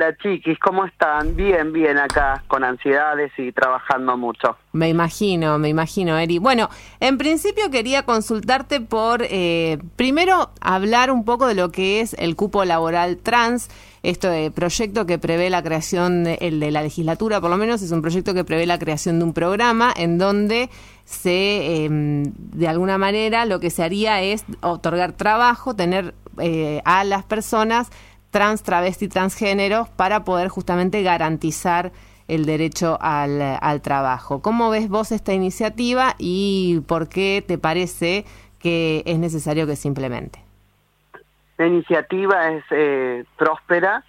Hola chiquis, ¿cómo están? Bien, bien acá, con ansiedades y trabajando mucho. Me imagino, me imagino, Eri. Bueno, en principio quería consultarte por, eh, primero, hablar un poco de lo que es el cupo laboral trans, este proyecto que prevé la creación, el de la legislatura por lo menos, es un proyecto que prevé la creación de un programa en donde se, em, de alguna manera, lo que se haría es otorgar trabajo, tener eh, a las personas trans, travesti, transgénero para poder justamente garantizar el derecho al, al, trabajo. ¿Cómo ves vos esta iniciativa y por qué te parece que es necesario que se implemente? La iniciativa es eh, próspera,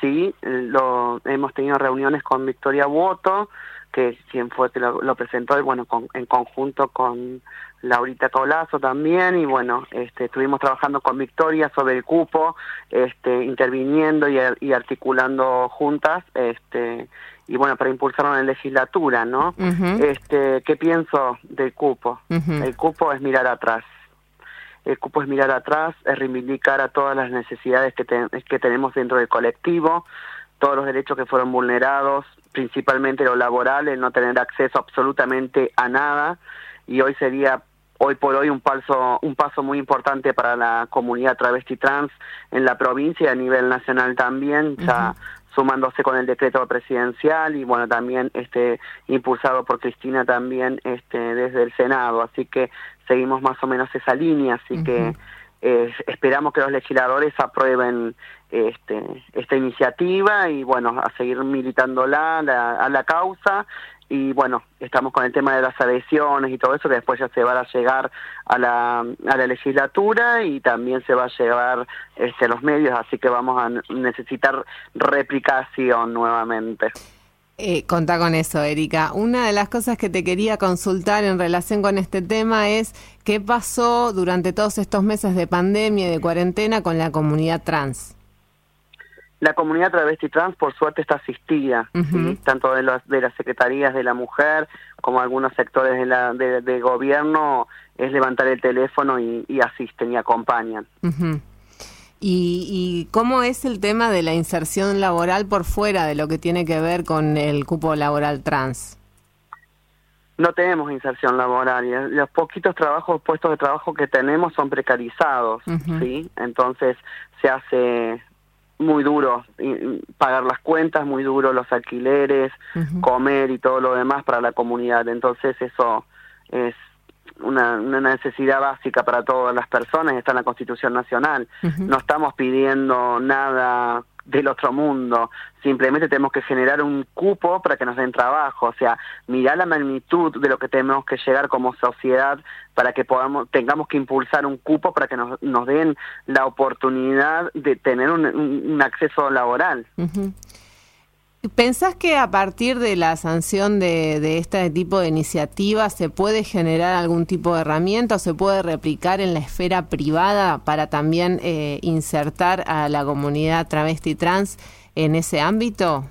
sí, lo, hemos tenido reuniones con Victoria Woto, que quien fue que lo, presentó, y bueno, en conjunto con Laurita Colazo también, y bueno, este, estuvimos trabajando con Victoria sobre el cupo, este, interviniendo y, articulando juntas, este, y bueno, para impulsarlo en la legislatura, ¿no? este, ¿Qué pienso del cupo? El cupo es mirar atrás. El cupo es mirar atrás, es reivindicar a todas las necesidades que, que tenemos dentro del colectivo, todos los derechos que fueron vulnerados, principalmente lo laboral, el no tener acceso absolutamente a nada, y hoy sería hoy por hoy un paso un paso muy importante para la comunidad travesti trans en la provincia y a nivel nacional también ya sumándose con el decreto presidencial y bueno también este impulsado por Cristina también este desde el Senado. Así que seguimos más o menos esa línea así que eh, esperamos que los legisladores aprueben este, esta iniciativa y bueno, a seguir militándola a la causa y bueno, estamos con el tema de las adhesiones y todo eso, que después ya se va a llegar a la, a la legislatura y también se va a llevar este, a los medios, así que vamos a necesitar replicación nuevamente. Eh, contá con eso, Erika. Una de las cosas que te quería consultar en relación con este tema es qué pasó durante todos estos meses de pandemia y de cuarentena con la comunidad trans. La comunidad travesti trans, por suerte, está asistida, tanto de, de las secretarías de la mujer como algunos sectores de, la, de, gobierno, es levantar el teléfono y, asisten y acompañan. ¿Y, cómo es el tema de la inserción laboral por fuera de lo que tiene que ver con el cupo laboral trans? No tenemos inserción laboral. Los poquitos trabajos, puestos de trabajo que tenemos son precarizados, ¿sí? Entonces se hace muy duro pagar las cuentas, muy duro los alquileres, comer y todo lo demás para la comunidad. Entonces eso es una, necesidad básica para todas las personas, está en la Constitución Nacional. No estamos pidiendo nada del otro mundo, simplemente tenemos que generar un cupo para que nos den trabajo, o sea, mirar la magnitud de lo que tenemos que llegar como sociedad para que podamos, tengamos que impulsar un cupo para que nos, nos den la oportunidad de tener un, acceso laboral. ¿Pensás que a partir de la sanción de, este tipo de iniciativas se puede generar algún tipo de herramienta o se puede replicar en la esfera privada para también eh, insertar a la comunidad travesti trans en ese ámbito?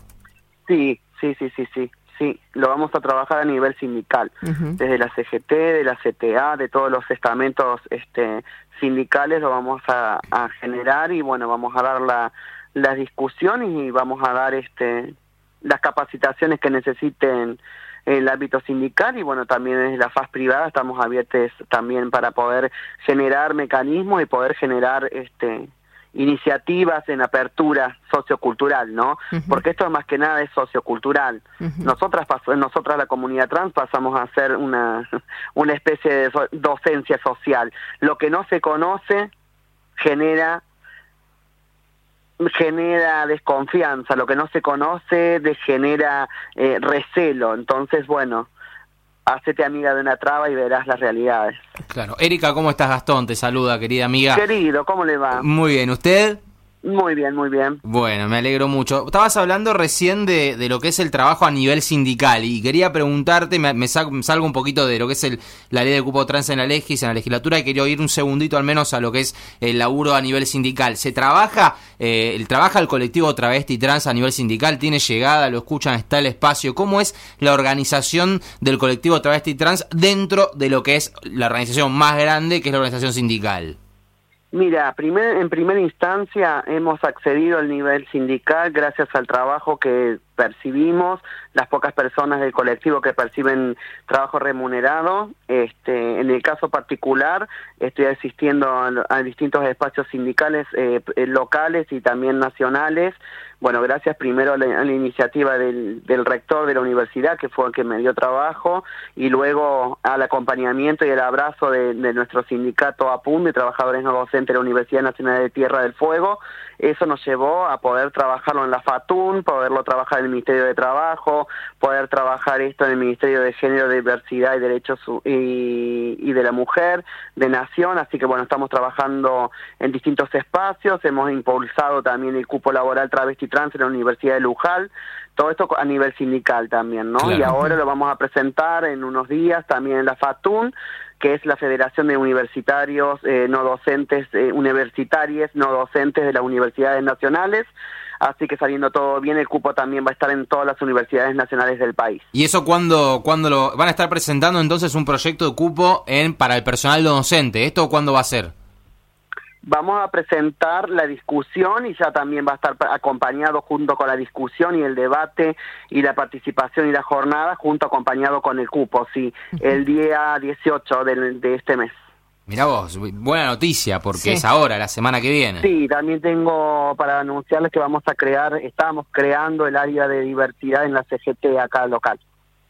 Sí, sí, sí, sí, sí. Sí, lo vamos a trabajar a nivel sindical, desde la CGT, de la CTA, de todos los estamentos este, sindicales lo vamos a, generar y bueno, vamos a dar la, las discusiones y vamos a dar este las capacitaciones que necesiten el ámbito sindical y bueno también en la faz privada estamos abiertos también para poder generar mecanismos y poder generar este iniciativas en apertura sociocultural, ¿no? Porque esto más que nada es sociocultural. Nosotras nosotras la comunidad trans pasamos a ser una una especie de docencia social. Lo que no se conoce genera genera desconfianza, lo que no se conoce genera eh, recelo. Entonces, bueno, hacete amiga de una traba y verás las realidades. Claro. Erika, ¿cómo estás, Gastón? Te saluda, querida amiga. Querido, ¿cómo le va? Muy bien, ¿usted? Muy bien, muy bien. Bueno, me alegro mucho. Estabas hablando recién de, de, lo que es el trabajo a nivel sindical y quería preguntarte, me, salgo un poquito de lo que es el, la ley de cupo trans en la legis, en la legislatura y quería ir un segundito al menos a lo que es el laburo a nivel sindical. ¿Se trabaja, eh, el, trabaja el colectivo travesti trans a nivel sindical? ¿Tiene llegada? ¿Lo escuchan? ¿Está el espacio? ¿Cómo es la organización del colectivo travesti trans dentro de lo que es la organización más grande que es la organización sindical? Mira, primer, en primera instancia hemos accedido al nivel sindical gracias al trabajo que percibimos, las pocas personas del colectivo que perciben trabajo remunerado. Este, en el caso particular, estoy asistiendo a, distintos espacios sindicales eh, locales y también nacionales bueno, gracias primero a la, iniciativa del, rector de la universidad, que fue el que me dio trabajo, y luego al acompañamiento y el abrazo de, nuestro sindicato APUN, de trabajadores no docentes de la Universidad Nacional de Tierra del Fuego. Eso nos llevó a poder trabajarlo en la FATUN, poderlo trabajar en el Ministerio de Trabajo, poder trabajar esto en el Ministerio de Género, Diversidad y Derechos y, y de la Mujer, de Nación. Así que bueno, estamos trabajando en distintos espacios, hemos impulsado también el cupo laboral travesti trans en la Universidad de Luján, todo esto a nivel sindical también, ¿no? Y ahora lo vamos a presentar en unos días también en la FATUN, que es la Federación de Universitarios eh, No Docentes, eh, Universitarias No Docentes de las Universidades Nacionales, así que saliendo todo bien, el cupo también va a estar en todas las universidades nacionales del país. ¿Y eso cuándo, cuándo lo van a estar presentando entonces un proyecto de cupo en para el personal docente? ¿Esto cuándo va a ser? Vamos a presentar la discusión y ya también va a estar acompañado junto con la discusión y el debate y la participación y la jornada, junto acompañado con el cupo, sí, el día 18 de, de este mes. Mira vos, buena noticia porque es ahora, la semana que viene. Sí, también tengo para anunciarles que vamos a crear, estamos creando el área de diversidad en la CGT acá local.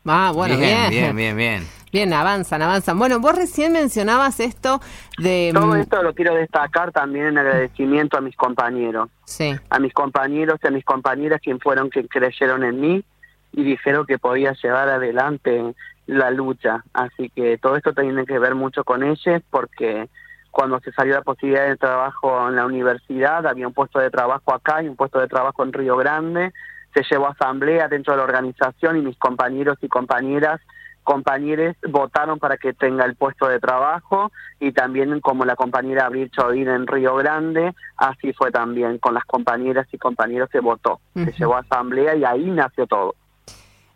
Ah, bueno, bien. Bien, bien, bien. Bien, avanzan, avanzan. Bueno, vos recién mencionabas esto de... Todo mm, esto lo quiero destacar también en agradecimiento a mis compañeros. Sí. A mis compañeros y a mis compañeras quien fueron que creyeron en mí y dijeron que podía llevar adelante la lucha. Así que todo esto tiene que ver mucho con ellos porque cuando se salió la posibilidad de trabajo en la universidad había un puesto de trabajo acá y un puesto de trabajo en Río Grande se llevó asamblea dentro de la organización y mis compañeros y compañeras compañeros votaron para que tenga el puesto de trabajo y también como la compañera Abril Chodín en Río Grande, así fue también con las compañeras y compañeros que votó. Se llevó a asamblea y ahí nació todo.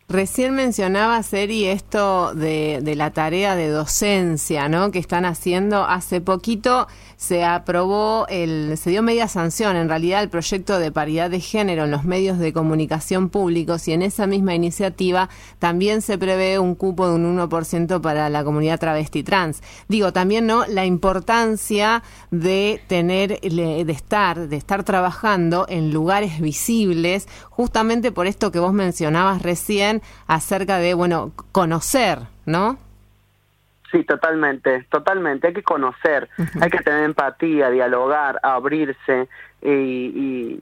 Recién mencionaba, Seri, esto de, de, la tarea de docencia, ¿no? Que están haciendo. Hace poquito se aprobó, el, se dio media sanción, en realidad, el proyecto de paridad de género en los medios de comunicación públicos y en esa misma iniciativa también se prevé un cupo de un 1% para la comunidad travesti trans. Digo, también, ¿no? La importancia de tener, de estar, de estar trabajando en lugares visibles, justamente por esto que vos mencionabas recién acerca de, bueno, conocer, ¿no? Sí, totalmente, totalmente. Hay que conocer, hay que tener empatía, dialogar, abrirse y,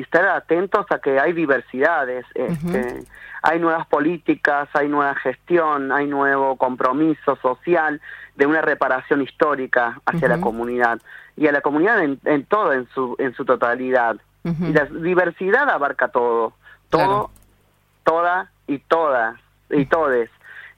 estar atentos a que hay diversidades, este, hay nuevas políticas, hay nueva gestión, hay nuevo compromiso social de una reparación histórica hacia la comunidad. Y a la comunidad en, todo, en su, en su totalidad. Y la diversidad abarca todo, todo, toda y todas y todes.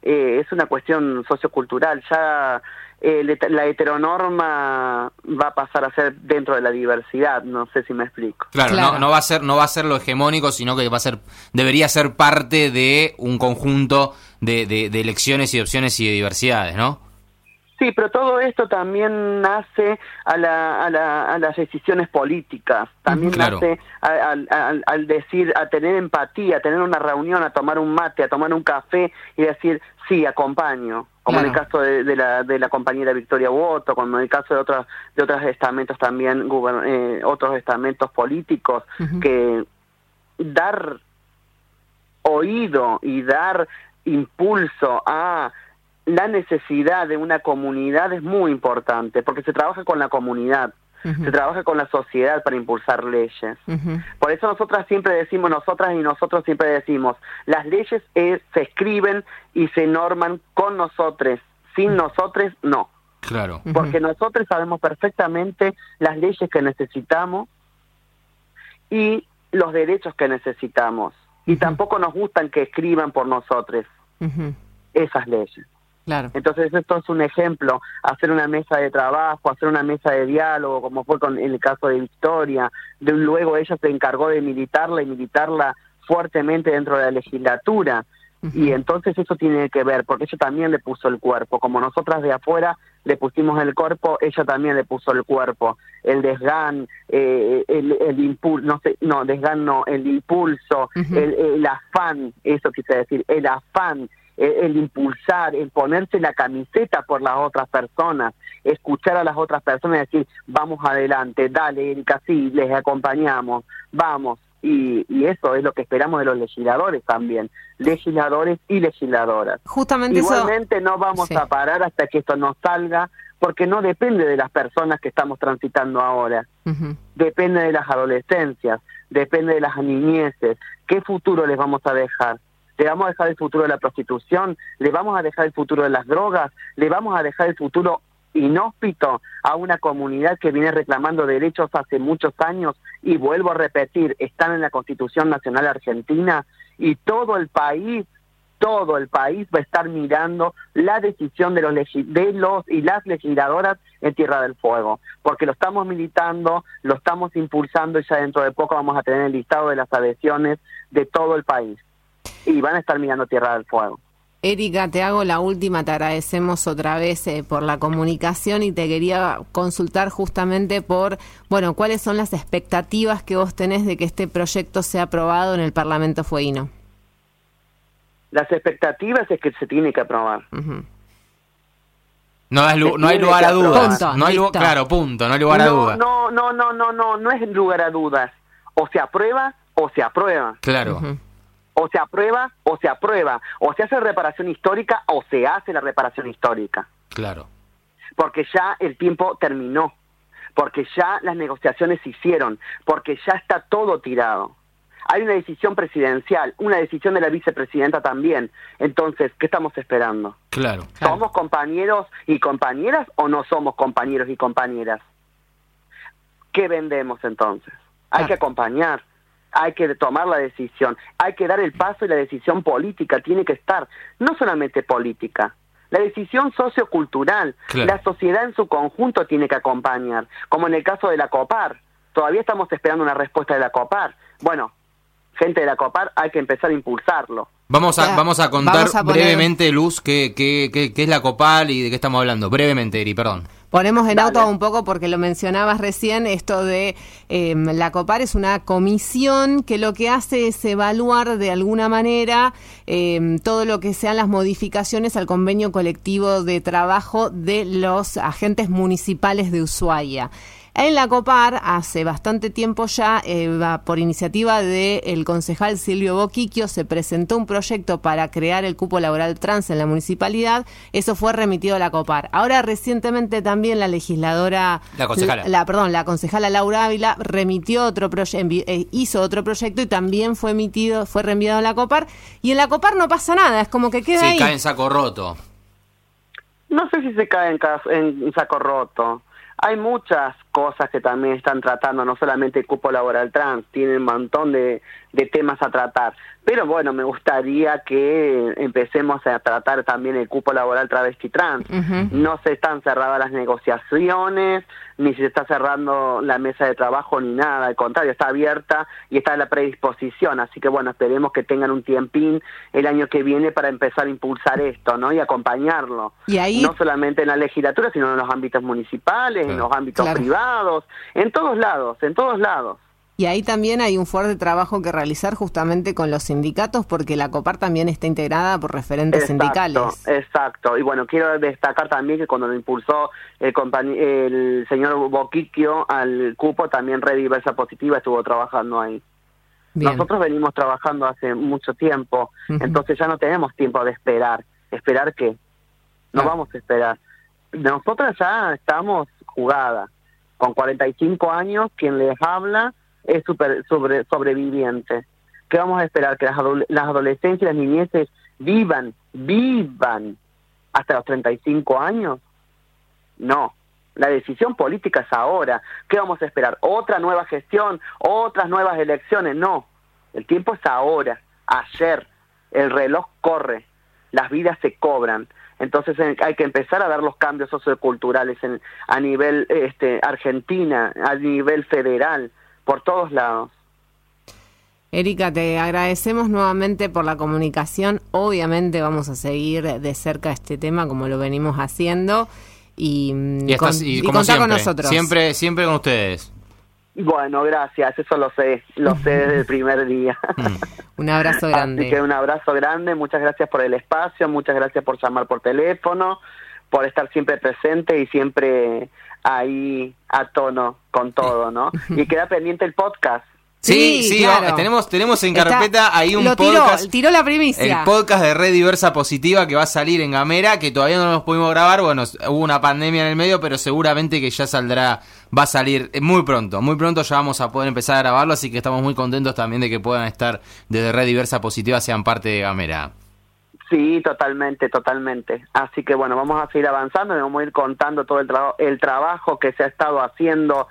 Eh, es una cuestión sociocultural. Ya eh, la heteronorma va a pasar a ser dentro de la diversidad. No sé si me explico. Claro, No, no, va a ser no va a ser lo hegemónico, sino que va a ser debería ser parte de un conjunto de, de, de elecciones y opciones y de diversidades, ¿no? Sí, pero todo esto también nace a, la, a, la, a las decisiones políticas, también nace al decir, a tener empatía, a tener una reunión, a tomar un mate, a tomar un café y decir, sí, acompaño, como en el caso de, la, de la compañera Victoria Woto, como en el caso de otros, de otros estamentos también, eh, otros estamentos políticos, que dar oído y dar impulso a la necesidad de una comunidad es muy importante, porque se trabaja con la comunidad, se trabaja con la sociedad para impulsar leyes. Por eso nosotras siempre decimos, nosotras y nosotros siempre decimos, las leyes se escriben y se norman con nosotros, sin nosotros no. Claro. Porque nosotros sabemos perfectamente las leyes que necesitamos y los derechos que necesitamos. Y tampoco nos gustan que escriban por nosotros esas leyes. Entonces esto es un ejemplo, hacer una mesa de trabajo, hacer una mesa de diálogo, como fue con el caso de Victoria, de luego ella se encargó de militarla y militarla fuertemente dentro de la legislatura. Y entonces eso tiene que ver, porque ella también le puso el cuerpo, como nosotras de afuera le pusimos el cuerpo, ella también le puso el cuerpo, el desgán, eh, el, el impulso, no sé, no, desgán no, el impulso, el, el, afán, eso quise decir, el afán, el, impulsar, el ponerse la camiseta por las otras personas, escuchar a las otras personas y decir, vamos adelante, dale Erika, sí, les acompañamos, vamos. Y, y eso es lo que esperamos de los legisladores también, legisladores y legisladoras. Justamente Igualmente no vamos a parar hasta que esto no salga, porque no depende de las personas que estamos transitando ahora, depende de las adolescencias, depende de las niñeces, qué futuro les vamos a dejar le vamos a dejar el futuro de la prostitución, le vamos a dejar el futuro de las drogas, le vamos a dejar el futuro inhóspito a una comunidad que viene reclamando derechos hace muchos años y vuelvo a repetir, están en la Constitución Nacional Argentina y todo el país todo el país va a estar mirando la decisión de los, de los y las legisladoras en Tierra del Fuego, porque lo estamos militando, lo estamos impulsando y ya dentro de poco vamos a tener el listado de las adhesiones de todo el país y van a estar mirando Tierra del Fuego. Erika, te hago la última, te agradecemos otra vez eh, por la comunicación y te quería consultar justamente por, bueno, cuáles son las expectativas que vos tenés de que este proyecto sea aprobado en el Parlamento Fueguino. Las expectativas es que se tiene que aprobar. No, hay, no hay lugar a dudas. no hay claro, punto, no hay lugar a dudas. No, no, no, no, no, no es lugar a dudas. O se aprueba o se aprueba. Claro o se aprueba o se aprueba, o se hace reparación histórica o se hace la reparación histórica. Claro. Porque ya el tiempo terminó, porque ya las negociaciones se hicieron, porque ya está todo tirado. Hay una decisión presidencial, una decisión de la vicepresidenta también. Entonces, ¿qué estamos esperando? Claro. ¿Somos compañeros y compañeras o no somos compañeros y compañeras? ¿Qué vendemos entonces? Hay que acompañar, hay que tomar la decisión, hay que dar el paso y la decisión política tiene que estar, no solamente política, la decisión sociocultural, la sociedad en su conjunto tiene que acompañar, como en el caso de la COPAR, todavía estamos esperando una respuesta de la COPAR. Bueno, gente de la COPAR hay que empezar a impulsarlo. Vamos a, vamos a contar brevemente, Luz, qué, qué, qué, es la COPAR y de qué estamos hablando. Brevemente, Eri, perdón. Ponemos en auto un poco porque lo mencionabas recién, esto de em, la COPAR es una comisión que lo que hace es evaluar de alguna manera em, todo lo que sean las modificaciones al convenio colectivo de trabajo de los agentes municipales de Ushuaia. En la COPAR, hace bastante tiempo ya, eh, por iniciativa del concejal Silvio Boquiquio, se presentó un proyecto para crear el cupo laboral trans en la municipalidad. Eso fue remitido a la COPAR. Ahora, recientemente también la legisladora. La concejala. La, perdón, la concejala Laura Ávila remitió otro proyecto, eh, hizo otro proyecto y también fue emitido, fue reenviado a la COPAR. Y en la COPAR no pasa nada, es como que queda ahí. Cae en saco roto. No sé si se cae en, en saco roto. Hay muchas cosas que también están tratando, no solamente el cupo laboral trans, tienen un montón de, de temas a tratar. Pero bueno, me gustaría que empecemos a tratar también el cupo laboral travesti trans. No se están cerradas las negociaciones, ni se está cerrando la mesa de trabajo, ni nada. Al contrario, está abierta y está en la predisposición. Así que bueno, esperemos que tengan un tiempín el año que viene para empezar a impulsar esto, ¿no? Y acompañarlo. ¿Y ahí? No solamente en la legislatura, sino en los ámbitos municipales, en los ámbitos privados, en todos lados, en todos lados. Y ahí también hay un fuerte trabajo que realizar justamente con los sindicatos, porque la COPAR también está integrada por referentes sindicales. Exacto. Y bueno, quiero destacar también que cuando lo impulsó el, el señor Boquiquio al cupo, también Red Diversa Positiva estuvo trabajando ahí. Nosotros venimos trabajando hace mucho tiempo, entonces ya no tenemos tiempo de esperar. ¿Esperar qué? No vamos a esperar. Nosotras ya estamos jugadas. Con 45 años, quien les habla es super, sobre, sobreviviente. ¿Qué vamos a esperar? ¿Que las, las adolescentes y las niñeces vivan, vivan hasta los 35 años? No. La decisión política es ahora. ¿Qué vamos a esperar? ¿Otra nueva gestión? ¿Otras nuevas elecciones? No. El tiempo es ahora, ayer. El reloj corre. Las vidas se cobran. Entonces hay que empezar a dar los cambios socioculturales en, a nivel este, Argentina, a nivel federal, por todos lados. Erika, te agradecemos nuevamente por la comunicación. Obviamente vamos a seguir de cerca este tema como lo venimos haciendo y, y, con, contar con nosotros. Siempre, siempre con ustedes. Bueno, gracias, eso lo sé, lo sé desde el primer día. Mm. un abrazo grande. Así que un abrazo grande, muchas gracias por el espacio, muchas gracias por llamar por teléfono, por estar siempre presente y siempre ahí a tono con todo, ¿no? Y queda pendiente el podcast. Sí, sí, tenemos, tenemos en carpeta ahí un podcast. Tiró la primicia. El podcast de Red Diversa Positiva que va a salir en Gamera, que todavía no nos pudimos grabar. Bueno, hubo una pandemia en el medio, pero seguramente que ya saldrá, va a salir muy pronto. Muy pronto ya vamos a poder empezar a grabarlo, así que estamos muy contentos también de que puedan estar desde Red Diversa Positiva, sean parte de Gamera. Sí, totalmente, totalmente. Así que bueno, vamos a seguir avanzando y vamos a ir contando todo el, el trabajo que se ha estado haciendo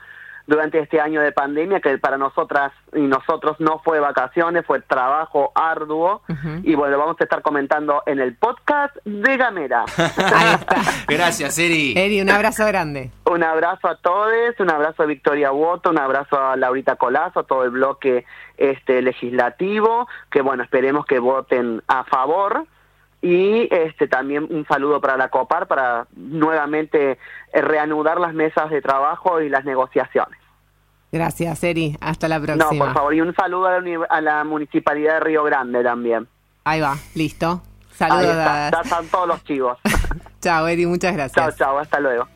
durante este año de pandemia, que para nosotras y nosotros no fue vacaciones, fue trabajo arduo. Y bueno, vamos a estar comentando en el podcast de Gamera. Ahí está. Gracias, Eri. Eri, un abrazo grande. Un abrazo a todos, un abrazo a Victoria Woto, un abrazo a Laurita Colazo, a todo el bloque este legislativo, que bueno, esperemos que voten a favor y este también un saludo para la COPAR para nuevamente eh, reanudar las mesas de trabajo y las negociaciones. Gracias, Eri. Hasta la próxima. No, por favor, y un saludo a la, Municipalidad de Río Grande también. Ahí va, listo. Saludos. Ahí están todos los chivos. chao, Eri, muchas gracias. Chao, chao, hasta luego.